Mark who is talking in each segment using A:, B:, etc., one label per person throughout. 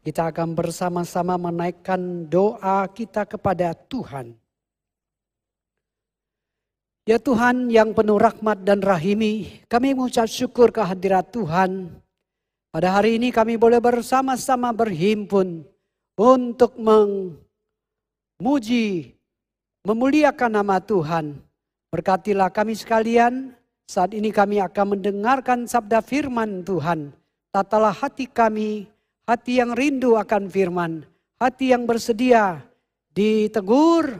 A: Kita akan bersama-sama menaikkan doa kita kepada Tuhan. Ya Tuhan yang penuh rahmat dan rahimi, kami mengucap syukur kehadirat Tuhan. Pada hari ini kami boleh bersama-sama berhimpun untuk memuji, memuliakan nama Tuhan. Berkatilah kami sekalian, saat ini kami akan mendengarkan sabda firman Tuhan. Tatalah hati kami hati yang rindu akan firman, hati yang bersedia ditegur,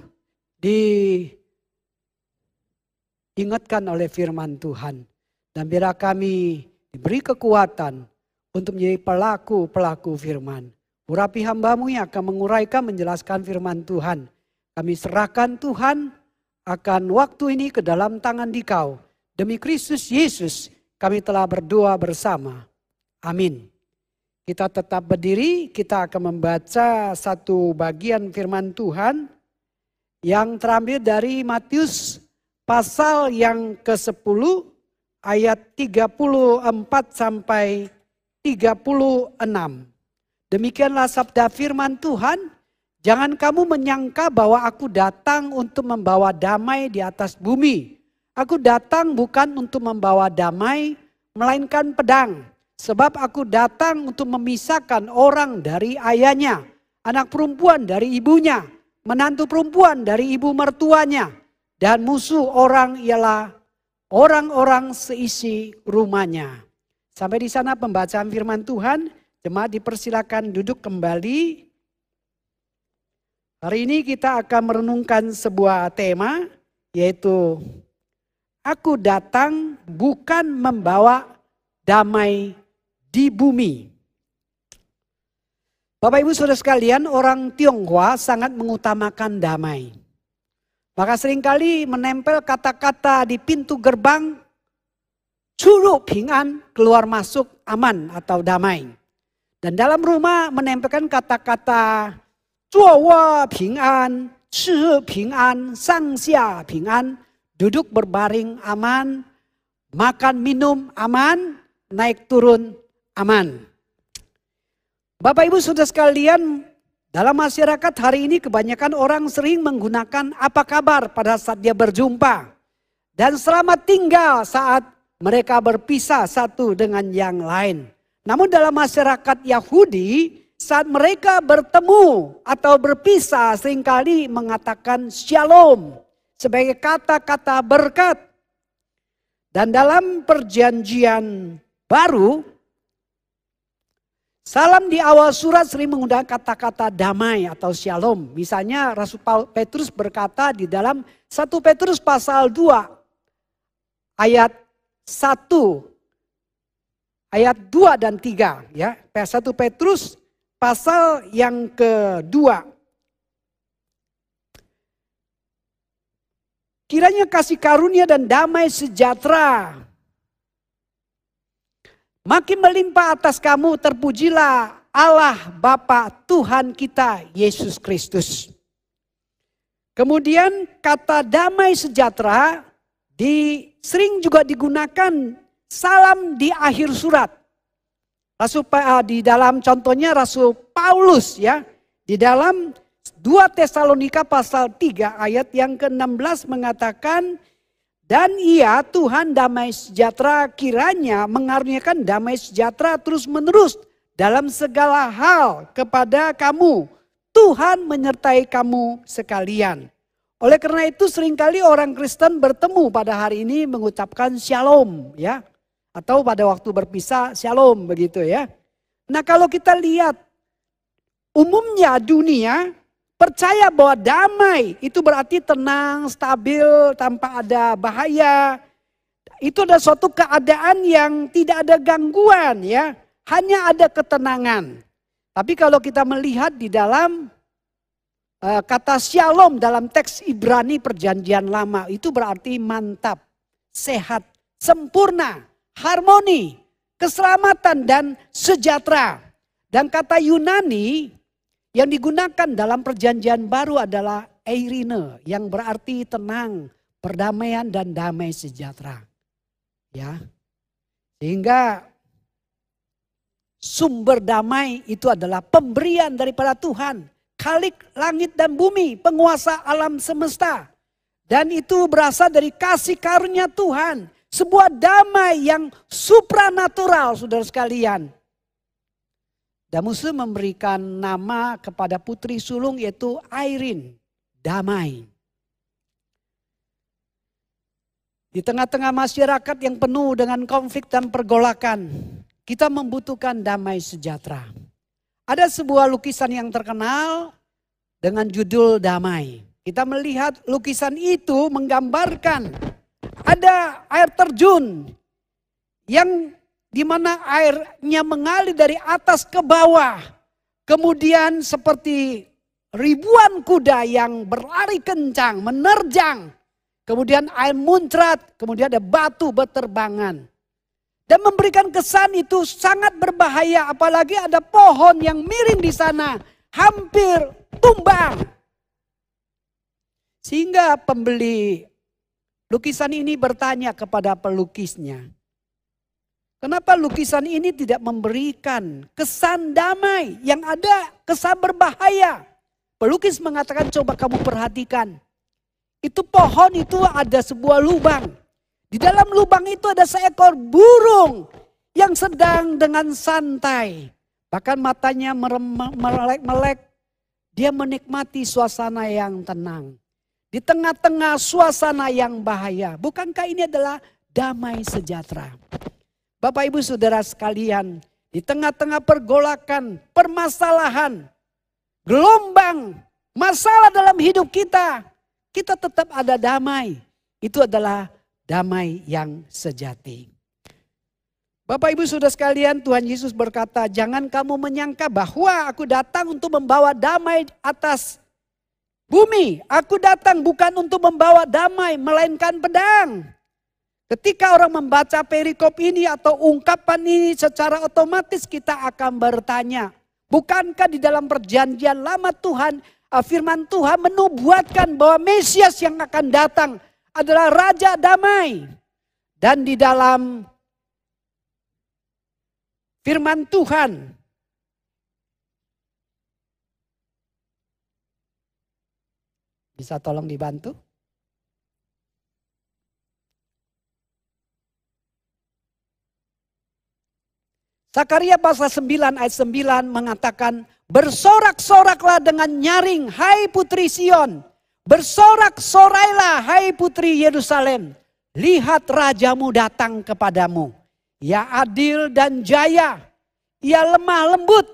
A: diingatkan oleh firman Tuhan. Dan biar kami diberi kekuatan untuk menjadi pelaku-pelaku firman. Urapi hambamu yang akan menguraikan, menjelaskan firman Tuhan. Kami serahkan Tuhan akan waktu ini ke dalam tangan dikau. Demi Kristus Yesus kami telah berdoa bersama. Amin. Kita tetap berdiri, kita akan membaca satu bagian firman Tuhan yang terambil dari Matius pasal yang ke-10 ayat 34 sampai 36. Demikianlah sabda firman Tuhan, jangan kamu menyangka bahwa aku datang untuk membawa damai di atas bumi. Aku datang bukan untuk membawa damai, melainkan pedang. Sebab aku datang untuk memisahkan orang dari ayahnya, anak perempuan dari ibunya, menantu perempuan dari ibu mertuanya, dan musuh orang ialah orang-orang seisi rumahnya. Sampai di sana pembacaan firman Tuhan, jemaat dipersilakan duduk kembali. Hari ini kita akan merenungkan sebuah tema, yaitu Aku datang bukan membawa damai di bumi. Bapak Ibu Saudara sekalian, orang Tionghoa sangat mengutamakan damai. Maka sering kali menempel kata-kata di pintu gerbang, Curu pingan, keluar masuk aman atau damai. Dan dalam rumah menempelkan kata-kata, Zuowa pingan, Ci pingan, Sangxia pingan, duduk berbaring aman, makan minum aman, naik turun aman. Bapak Ibu sudah sekalian, dalam masyarakat hari ini kebanyakan orang sering menggunakan apa kabar pada saat dia berjumpa. Dan selamat tinggal saat mereka berpisah satu dengan yang lain. Namun dalam masyarakat Yahudi, saat mereka bertemu atau berpisah sering kali mengatakan shalom sebagai kata-kata berkat. Dan dalam perjanjian baru Salam di awal surat sering menggunakan kata-kata damai atau shalom. Misalnya Rasul Petrus berkata di dalam 1 Petrus pasal 2 ayat 1 ayat 2 dan 3 ya. 1 Petrus pasal yang kedua. Kiranya kasih karunia dan damai sejahtera Makin melimpah atas kamu terpujilah Allah Bapa Tuhan kita Yesus Kristus. Kemudian kata damai sejahtera di sering juga digunakan salam di akhir surat. Rasul ah, di dalam contohnya Rasul Paulus ya di dalam 2 Tesalonika pasal 3 ayat yang ke-16 mengatakan dan ia Tuhan damai sejahtera kiranya mengaruniakan damai sejahtera terus menerus dalam segala hal kepada kamu. Tuhan menyertai kamu sekalian. Oleh karena itu sering kali orang Kristen bertemu pada hari ini mengucapkan shalom ya. Atau pada waktu berpisah shalom begitu ya. Nah kalau kita lihat umumnya dunia Percaya bahwa damai itu berarti tenang, stabil, tanpa ada bahaya. Itu adalah suatu keadaan yang tidak ada gangguan ya. Hanya ada ketenangan. Tapi kalau kita melihat di dalam uh, kata shalom dalam teks Ibrani perjanjian lama itu berarti mantap, sehat, sempurna, harmoni, keselamatan dan sejahtera. Dan kata Yunani yang digunakan dalam perjanjian baru adalah eirine yang berarti tenang, perdamaian dan damai sejahtera. Ya. Sehingga sumber damai itu adalah pemberian daripada Tuhan. Kalik langit dan bumi, penguasa alam semesta. Dan itu berasal dari kasih karunia Tuhan. Sebuah damai yang supranatural saudara sekalian. Dan Muslim memberikan nama kepada putri sulung yaitu Airin, damai. Di tengah-tengah masyarakat yang penuh dengan konflik dan pergolakan, kita membutuhkan damai sejahtera. Ada sebuah lukisan yang terkenal dengan judul damai. Kita melihat lukisan itu menggambarkan ada air terjun yang di mana airnya mengalir dari atas ke bawah. Kemudian seperti ribuan kuda yang berlari kencang, menerjang. Kemudian air muncrat, kemudian ada batu berterbangan. Dan memberikan kesan itu sangat berbahaya, apalagi ada pohon yang miring di sana, hampir tumbang. Sehingga pembeli lukisan ini bertanya kepada pelukisnya, Kenapa lukisan ini tidak memberikan kesan damai yang ada kesan berbahaya? Pelukis mengatakan coba kamu perhatikan. Itu pohon itu ada sebuah lubang. Di dalam lubang itu ada seekor burung yang sedang dengan santai. Bahkan matanya melek-melek. Dia menikmati suasana yang tenang. Di tengah-tengah suasana yang bahaya. Bukankah ini adalah damai sejahtera? Bapak Ibu Saudara sekalian, di tengah-tengah pergolakan, permasalahan, gelombang, masalah dalam hidup kita, kita tetap ada damai. Itu adalah damai yang sejati. Bapak Ibu Saudara sekalian, Tuhan Yesus berkata, "Jangan kamu menyangka bahwa aku datang untuk membawa damai atas bumi. Aku datang bukan untuk membawa damai, melainkan pedang." Ketika orang membaca perikop ini atau ungkapan ini secara otomatis kita akan bertanya. Bukankah di dalam perjanjian lama Tuhan, uh, firman Tuhan menubuatkan bahwa Mesias yang akan datang adalah Raja Damai. Dan di dalam firman Tuhan, bisa tolong dibantu? Sakaria pasal 9 ayat 9 mengatakan, Bersorak-soraklah dengan nyaring, hai putri Sion. Bersorak-sorailah, hai putri Yerusalem. Lihat rajamu datang kepadamu. Ya adil dan jaya. Ia lemah lembut,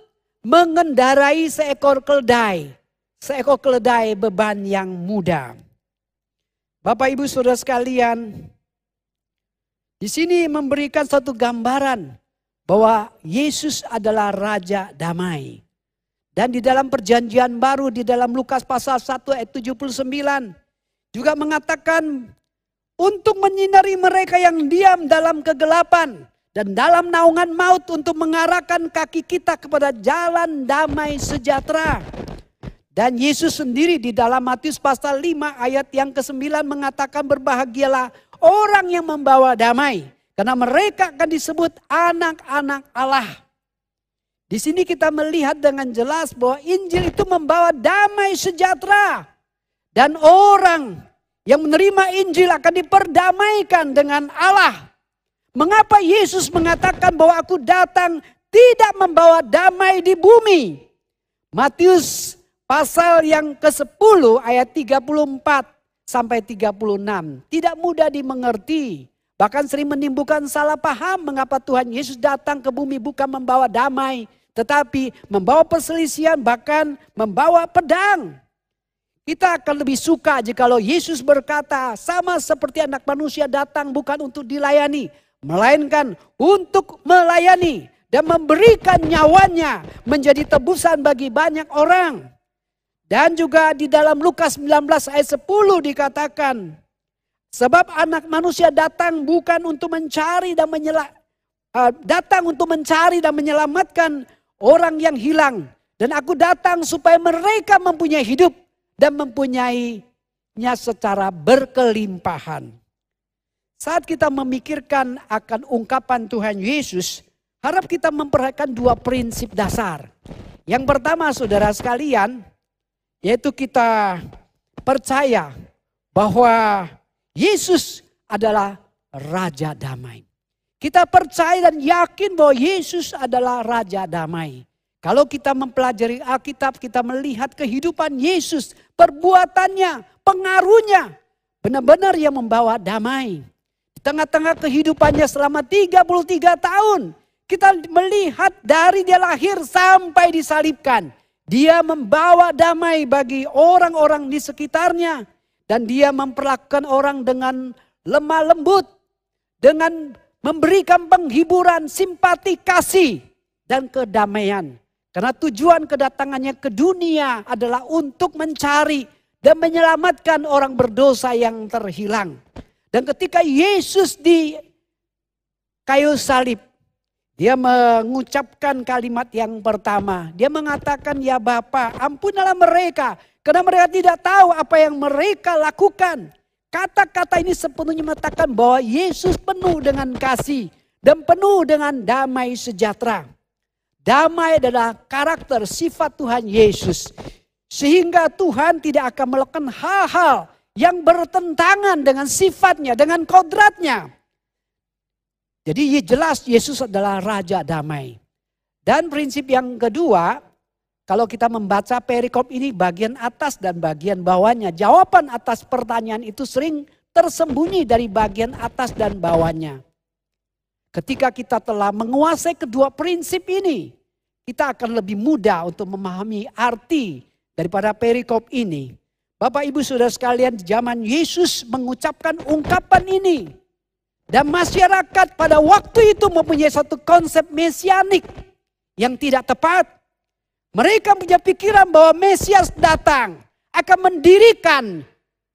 A: mengendarai seekor keledai. Seekor keledai beban yang muda. Bapak ibu saudara sekalian, di sini memberikan satu gambaran bahwa Yesus adalah Raja Damai. Dan di dalam perjanjian baru di dalam Lukas pasal 1 ayat 79 juga mengatakan untuk menyinari mereka yang diam dalam kegelapan dan dalam naungan maut untuk mengarahkan kaki kita kepada jalan damai sejahtera. Dan Yesus sendiri di dalam Matius pasal 5 ayat yang ke-9 mengatakan berbahagialah orang yang membawa damai karena mereka akan disebut anak-anak Allah. Di sini kita melihat dengan jelas bahwa Injil itu membawa damai sejahtera. Dan orang yang menerima Injil akan diperdamaikan dengan Allah. Mengapa Yesus mengatakan bahwa aku datang tidak membawa damai di bumi? Matius pasal yang ke-10 ayat 34 sampai 36. Tidak mudah dimengerti. Bahkan sering menimbulkan salah paham mengapa Tuhan Yesus datang ke bumi bukan membawa damai. Tetapi membawa perselisihan bahkan membawa pedang. Kita akan lebih suka jikalau Yesus berkata sama seperti anak manusia datang bukan untuk dilayani. Melainkan untuk melayani dan memberikan nyawanya menjadi tebusan bagi banyak orang. Dan juga di dalam Lukas 19 ayat 10 dikatakan, Sebab anak manusia datang bukan untuk mencari dan menyela, uh, datang untuk mencari dan menyelamatkan orang yang hilang. Dan aku datang supaya mereka mempunyai hidup dan mempunyainya secara berkelimpahan. Saat kita memikirkan akan ungkapan Tuhan Yesus, harap kita memperhatikan dua prinsip dasar. Yang pertama saudara sekalian, yaitu kita percaya bahwa Yesus adalah Raja Damai. Kita percaya dan yakin bahwa Yesus adalah Raja Damai. Kalau kita mempelajari Alkitab, kita melihat kehidupan Yesus, perbuatannya, pengaruhnya, benar-benar yang membawa damai. Di tengah-tengah kehidupannya selama 33 tahun, kita melihat dari dia lahir sampai disalibkan. Dia membawa damai bagi orang-orang di sekitarnya. Dan dia memperlakukan orang dengan lemah lembut. Dengan memberikan penghiburan, simpati, kasih, dan kedamaian. Karena tujuan kedatangannya ke dunia adalah untuk mencari dan menyelamatkan orang berdosa yang terhilang. Dan ketika Yesus di kayu salib, dia mengucapkan kalimat yang pertama. Dia mengatakan, ya Bapa, ampunilah mereka. Karena mereka tidak tahu apa yang mereka lakukan. Kata-kata ini sepenuhnya mengatakan bahwa Yesus penuh dengan kasih. Dan penuh dengan damai sejahtera. Damai adalah karakter sifat Tuhan Yesus. Sehingga Tuhan tidak akan melakukan hal-hal yang bertentangan dengan sifatnya, dengan kodratnya. Jadi jelas Yesus adalah Raja Damai. Dan prinsip yang kedua, kalau kita membaca perikop ini bagian atas dan bagian bawahnya. Jawaban atas pertanyaan itu sering tersembunyi dari bagian atas dan bawahnya. Ketika kita telah menguasai kedua prinsip ini, kita akan lebih mudah untuk memahami arti daripada perikop ini. Bapak Ibu Saudara sekalian, zaman Yesus mengucapkan ungkapan ini dan masyarakat pada waktu itu mempunyai satu konsep mesianik yang tidak tepat. Mereka punya pikiran bahwa Mesias datang akan mendirikan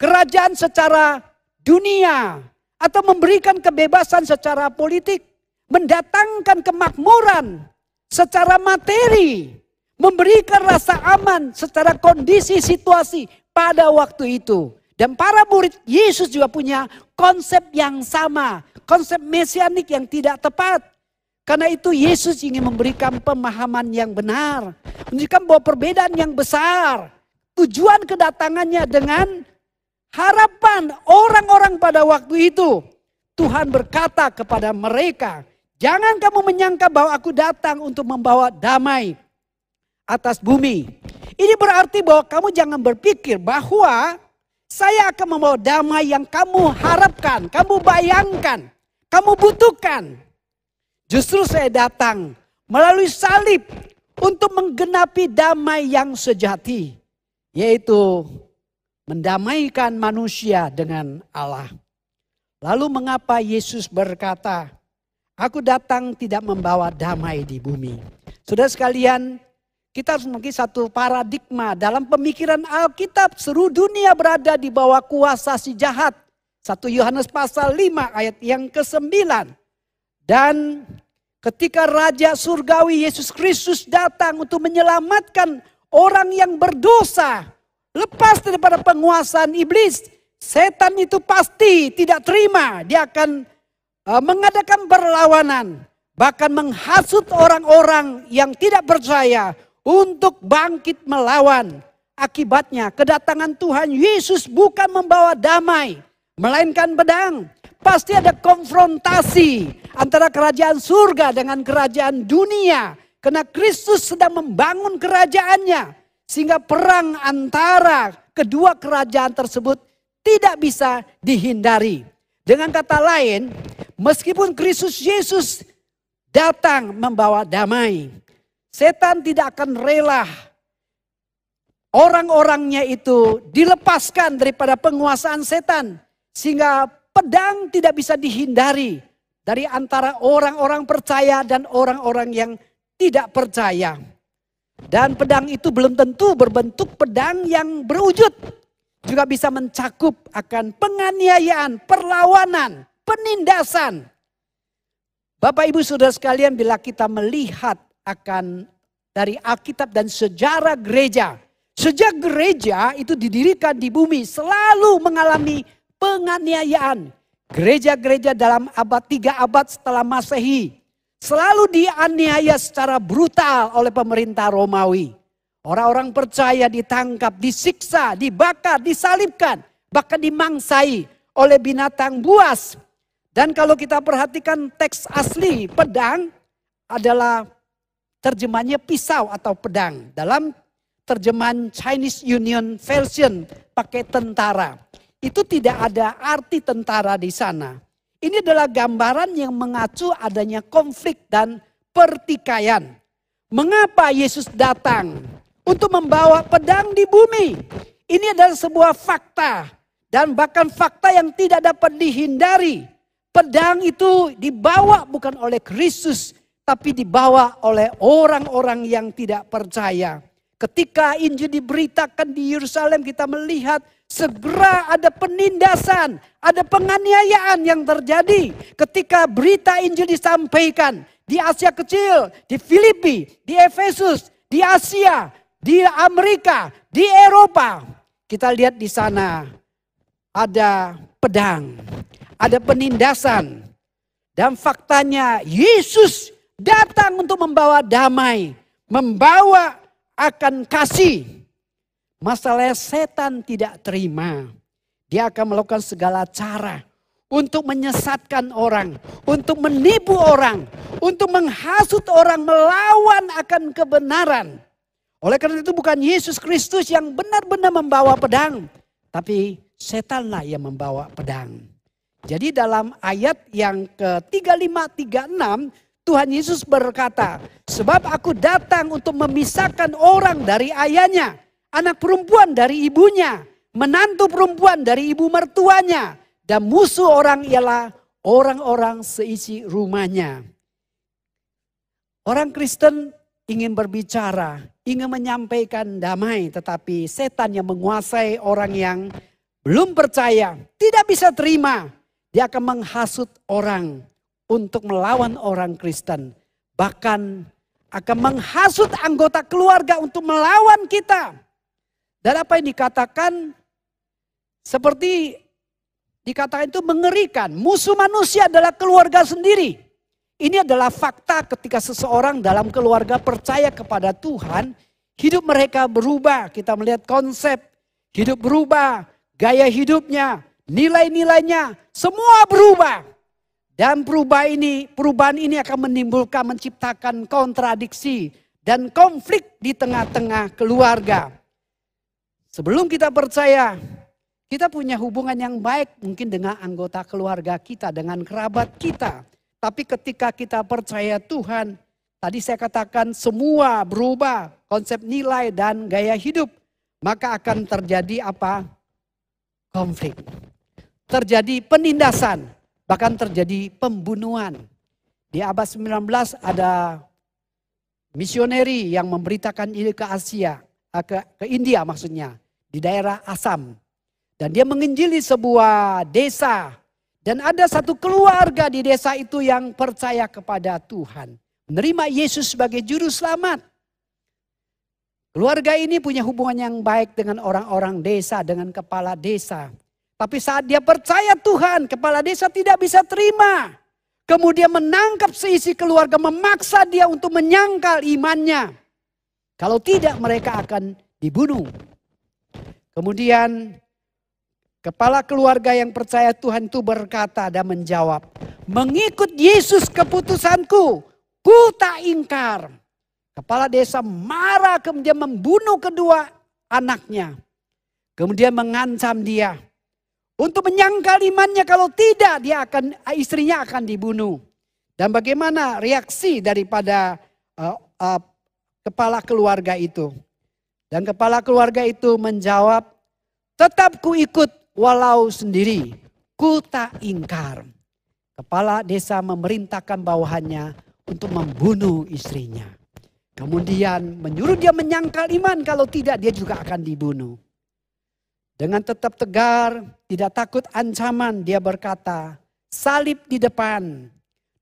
A: kerajaan secara dunia atau memberikan kebebasan secara politik mendatangkan kemakmuran secara materi, memberikan rasa aman secara kondisi situasi pada waktu itu. Dan para murid Yesus juga punya konsep yang sama, konsep mesianik yang tidak tepat. Karena itu Yesus ingin memberikan pemahaman yang benar, menunjukkan bahwa perbedaan yang besar. Tujuan kedatangannya dengan harapan orang-orang pada waktu itu. Tuhan berkata kepada mereka, Jangan kamu menyangka bahwa aku datang untuk membawa damai atas bumi. Ini berarti bahwa kamu jangan berpikir bahwa saya akan membawa damai yang kamu harapkan, kamu bayangkan, kamu butuhkan. Justru saya datang melalui salib untuk menggenapi damai yang sejati, yaitu mendamaikan manusia dengan Allah. Lalu mengapa Yesus berkata, Aku datang tidak membawa damai di bumi. Sudah sekalian, kita harus memiliki satu paradigma dalam pemikiran Alkitab. Seluruh dunia berada di bawah kuasa si jahat. 1 Yohanes pasal 5 ayat yang ke-9. Dan ketika Raja Surgawi Yesus Kristus datang untuk menyelamatkan orang yang berdosa. Lepas daripada penguasaan iblis. Setan itu pasti tidak terima. Dia akan Eh, mengadakan perlawanan, bahkan menghasut orang-orang yang tidak percaya untuk bangkit melawan. Akibatnya kedatangan Tuhan Yesus bukan membawa damai, melainkan pedang. Pasti ada konfrontasi antara kerajaan surga dengan kerajaan dunia. Karena Kristus sedang membangun kerajaannya. Sehingga perang antara kedua kerajaan tersebut tidak bisa dihindari. Dengan kata lain, Meskipun Kristus Yesus datang membawa damai, setan tidak akan rela orang-orangnya itu dilepaskan daripada penguasaan setan. Sehingga pedang tidak bisa dihindari dari antara orang-orang percaya dan orang-orang yang tidak percaya. Dan pedang itu belum tentu berbentuk pedang yang berwujud. Juga bisa mencakup akan penganiayaan, perlawanan, penindasan. Bapak Ibu Saudara sekalian bila kita melihat akan dari Alkitab dan sejarah gereja. Sejak gereja itu didirikan di bumi selalu mengalami penganiayaan. Gereja-gereja dalam abad tiga abad setelah masehi. selalu dianiaya secara brutal oleh pemerintah Romawi. Orang-orang percaya ditangkap, disiksa, dibakar, disalibkan, bahkan dimangsai oleh binatang buas. Dan kalau kita perhatikan teks asli pedang adalah terjemahannya pisau atau pedang. Dalam terjemahan Chinese Union Version pakai tentara. Itu tidak ada arti tentara di sana. Ini adalah gambaran yang mengacu adanya konflik dan pertikaian. Mengapa Yesus datang? untuk membawa pedang di bumi. Ini adalah sebuah fakta dan bahkan fakta yang tidak dapat dihindari. Pedang itu dibawa bukan oleh Kristus tapi dibawa oleh orang-orang yang tidak percaya. Ketika Injil diberitakan di Yerusalem kita melihat segera ada penindasan, ada penganiayaan yang terjadi ketika berita Injil disampaikan di Asia Kecil, di Filipi, di Efesus, di Asia, di Amerika, di Eropa. Kita lihat di sana ada pedang, ada penindasan. Dan faktanya Yesus datang untuk membawa damai, membawa akan kasih. Masalahnya setan tidak terima. Dia akan melakukan segala cara untuk menyesatkan orang, untuk menipu orang, untuk menghasut orang melawan akan kebenaran. Oleh karena itu bukan Yesus Kristus yang benar-benar membawa pedang. Tapi setanlah yang membawa pedang. Jadi dalam ayat yang ke-35-36 Tuhan Yesus berkata, sebab aku datang untuk memisahkan orang dari ayahnya, anak perempuan dari ibunya, menantu perempuan dari ibu mertuanya, dan musuh orang ialah orang-orang seisi rumahnya. Orang Kristen ingin berbicara, ingin menyampaikan damai, tetapi setan yang menguasai orang yang belum percaya, tidak bisa terima. Dia akan menghasut orang untuk melawan orang Kristen. Bahkan akan menghasut anggota keluarga untuk melawan kita. Dan apa yang dikatakan seperti dikatakan itu mengerikan. Musuh manusia adalah keluarga sendiri. Ini adalah fakta ketika seseorang dalam keluarga percaya kepada Tuhan, hidup mereka berubah. Kita melihat konsep hidup berubah, gaya hidupnya, nilai-nilainya, semua berubah. Dan perubahan ini, perubahan ini akan menimbulkan, menciptakan kontradiksi dan konflik di tengah-tengah keluarga. Sebelum kita percaya, kita punya hubungan yang baik mungkin dengan anggota keluarga kita, dengan kerabat kita. Tapi ketika kita percaya Tuhan, tadi saya katakan semua berubah, konsep nilai dan gaya hidup, maka akan terjadi apa? Konflik. Terjadi penindasan, bahkan terjadi pembunuhan. Di abad 19 ada misioneri yang memberitakan ini ke Asia, eh, ke, ke India maksudnya, di daerah Assam. Dan dia menginjili sebuah desa dan ada satu keluarga di desa itu yang percaya kepada Tuhan. Menerima Yesus sebagai juru selamat. Keluarga ini punya hubungan yang baik dengan orang-orang desa, dengan kepala desa. Tapi saat dia percaya Tuhan, kepala desa tidak bisa terima. Kemudian menangkap seisi keluarga, memaksa dia untuk menyangkal imannya. Kalau tidak mereka akan dibunuh. Kemudian Kepala keluarga yang percaya Tuhan itu berkata dan menjawab, mengikut Yesus keputusanku, ku tak ingkar. Kepala desa marah kemudian membunuh kedua anaknya. Kemudian mengancam dia untuk menyangkal imannya kalau tidak dia akan istrinya akan dibunuh. Dan bagaimana reaksi daripada uh, uh, kepala keluarga itu? Dan kepala keluarga itu menjawab, tetap ku ikut walau sendiri, ku tak ingkar. Kepala desa memerintahkan bawahannya untuk membunuh istrinya. Kemudian menyuruh dia menyangkal iman kalau tidak dia juga akan dibunuh. Dengan tetap tegar, tidak takut ancaman, dia berkata, salib di depan,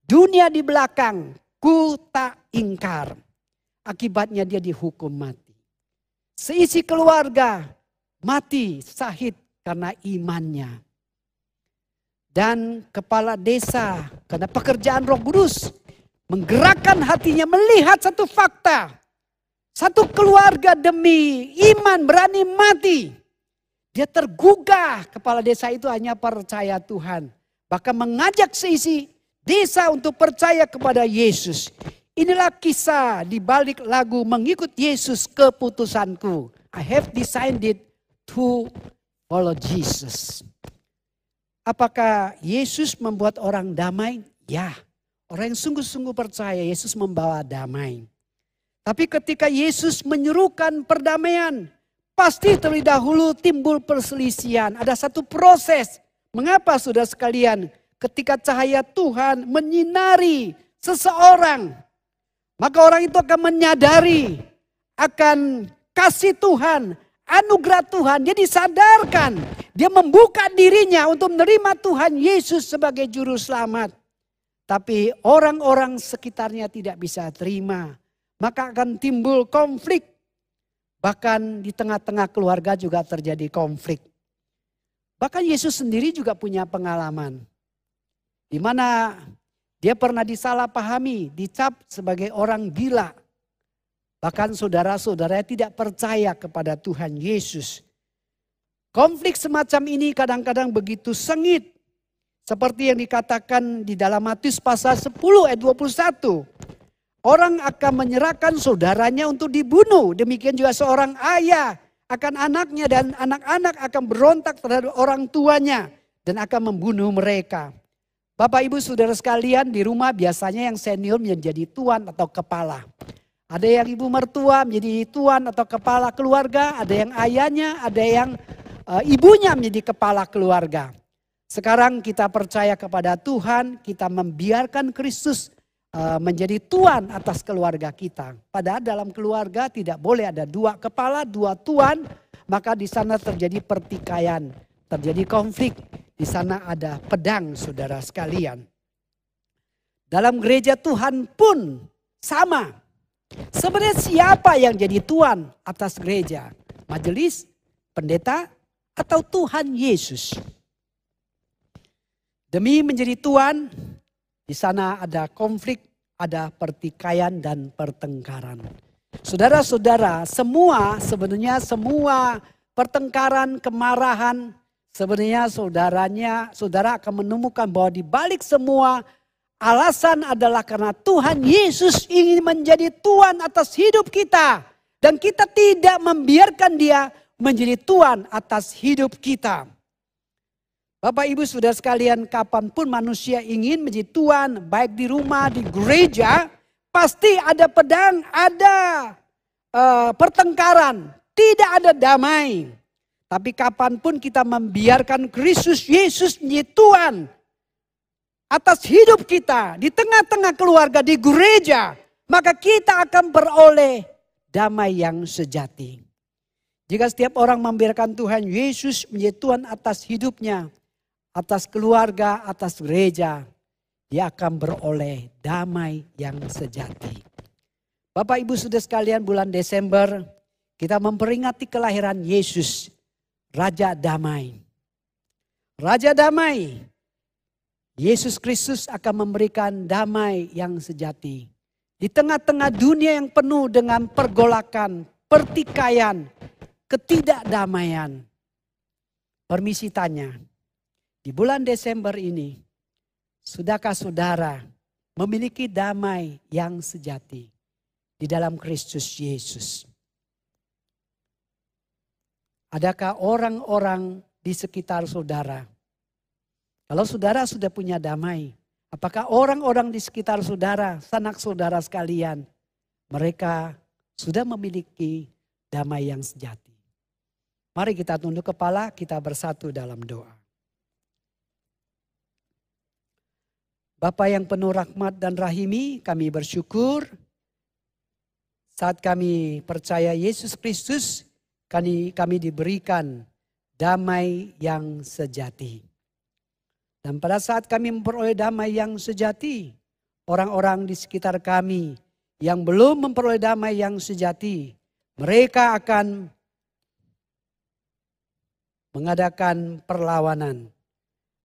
A: dunia di belakang, ku tak ingkar. Akibatnya dia dihukum mati. Seisi keluarga mati sahid karena imannya. Dan kepala desa karena pekerjaan roh kudus. menggerakkan hatinya melihat satu fakta. Satu keluarga demi iman berani mati. Dia tergugah kepala desa itu hanya percaya Tuhan. Bahkan mengajak seisi desa untuk percaya kepada Yesus. Inilah kisah di balik lagu mengikut Yesus keputusanku. I have decided to follow Jesus. Apakah Yesus membuat orang damai? Ya. Orang yang sungguh-sungguh percaya Yesus membawa damai. Tapi ketika Yesus menyerukan perdamaian, pasti terlebih dahulu timbul perselisihan. Ada satu proses. Mengapa sudah sekalian ketika cahaya Tuhan menyinari seseorang, maka orang itu akan menyadari akan kasih Tuhan, anugerah Tuhan. Dia disadarkan, dia membuka dirinya untuk menerima Tuhan Yesus sebagai juru selamat. Tapi orang-orang sekitarnya tidak bisa terima maka akan timbul konflik. Bahkan di tengah-tengah keluarga juga terjadi konflik. Bahkan Yesus sendiri juga punya pengalaman. Di mana dia pernah disalahpahami, dicap sebagai orang gila. Bahkan saudara-saudara tidak percaya kepada Tuhan Yesus. Konflik semacam ini kadang-kadang begitu sengit. Seperti yang dikatakan di dalam Matius pasal 10 ayat 21. Orang akan menyerahkan saudaranya untuk dibunuh. Demikian juga seorang ayah akan anaknya dan anak-anak akan berontak terhadap orang tuanya dan akan membunuh mereka. Bapak ibu saudara sekalian di rumah biasanya yang senior menjadi tuan atau kepala. Ada yang ibu mertua menjadi tuan atau kepala keluarga, ada yang ayahnya, ada yang uh, ibunya menjadi kepala keluarga. Sekarang kita percaya kepada Tuhan, kita membiarkan Kristus menjadi tuan atas keluarga kita. Padahal dalam keluarga tidak boleh ada dua kepala, dua tuan, maka di sana terjadi pertikaian, terjadi konflik. Di sana ada pedang saudara sekalian. Dalam gereja Tuhan pun sama. Sebenarnya siapa yang jadi tuan atas gereja? Majelis, pendeta, atau Tuhan Yesus? Demi menjadi tuan, di sana ada konflik, ada pertikaian dan pertengkaran. Saudara-saudara, semua sebenarnya semua pertengkaran, kemarahan, sebenarnya saudaranya, saudara akan menemukan bahwa di balik semua alasan adalah karena Tuhan Yesus ingin menjadi Tuhan atas hidup kita. Dan kita tidak membiarkan dia menjadi Tuhan atas hidup kita. Bapak ibu sudah sekalian kapan pun manusia ingin menjadi tuan baik di rumah, di gereja. Pasti ada pedang, ada uh, pertengkaran. Tidak ada damai. Tapi kapan pun kita membiarkan Kristus Yesus menjadi Tuhan. Atas hidup kita, di tengah-tengah keluarga, di gereja. Maka kita akan beroleh damai yang sejati. Jika setiap orang membiarkan Tuhan Yesus menjadi Tuhan atas hidupnya, atas keluarga, atas gereja, dia akan beroleh damai yang sejati. Bapak Ibu sudah sekalian bulan Desember kita memperingati kelahiran Yesus, Raja Damai. Raja Damai, Yesus Kristus akan memberikan damai yang sejati. Di tengah-tengah dunia yang penuh dengan pergolakan, pertikaian, ketidakdamaian. Permisi tanya, di bulan Desember ini, sudahkah saudara memiliki damai yang sejati di dalam Kristus Yesus? Adakah orang-orang di sekitar saudara? Kalau saudara sudah punya damai, apakah orang-orang di sekitar saudara, sanak saudara sekalian, mereka sudah memiliki damai yang sejati? Mari kita tunduk kepala, kita bersatu dalam doa. Bapa yang penuh rahmat dan rahimi, kami bersyukur saat kami percaya Yesus Kristus, kami, kami diberikan damai yang sejati. Dan pada saat kami memperoleh damai yang sejati, orang-orang di sekitar kami yang belum memperoleh damai yang sejati, mereka akan mengadakan perlawanan.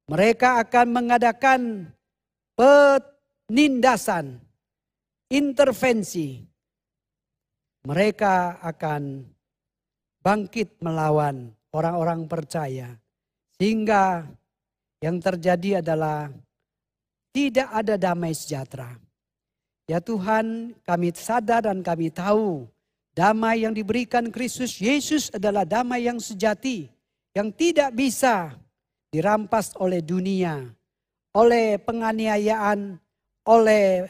A: Mereka akan mengadakan penindasan. intervensi, mereka akan bangkit melawan orang-orang percaya. Sehingga yang terjadi adalah tidak ada damai sejahtera. Ya Tuhan, kami sadar dan kami tahu damai yang diberikan Kristus Yesus adalah damai yang sejati, yang tidak bisa dirampas oleh dunia, oleh penganiayaan, oleh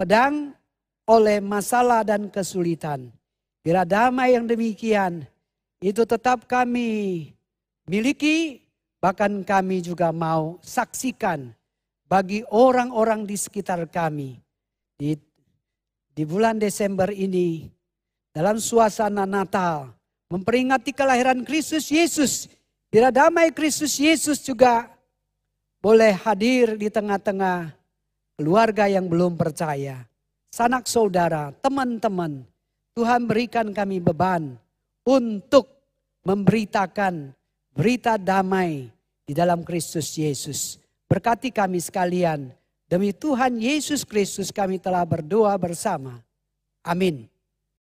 A: pedang, oleh masalah dan kesulitan. Bila damai yang demikian itu tetap kami miliki, bahkan kami juga mau saksikan bagi orang-orang di sekitar kami di, di bulan Desember ini dalam suasana Natal memperingati kelahiran Kristus Yesus. Bila damai Kristus Yesus juga boleh hadir di tengah-tengah keluarga yang belum percaya. Sanak saudara, teman-teman, Tuhan berikan kami beban untuk memberitakan berita damai di dalam Kristus Yesus. Berkati kami sekalian Demi Tuhan Yesus Kristus kami telah berdoa bersama. Amin.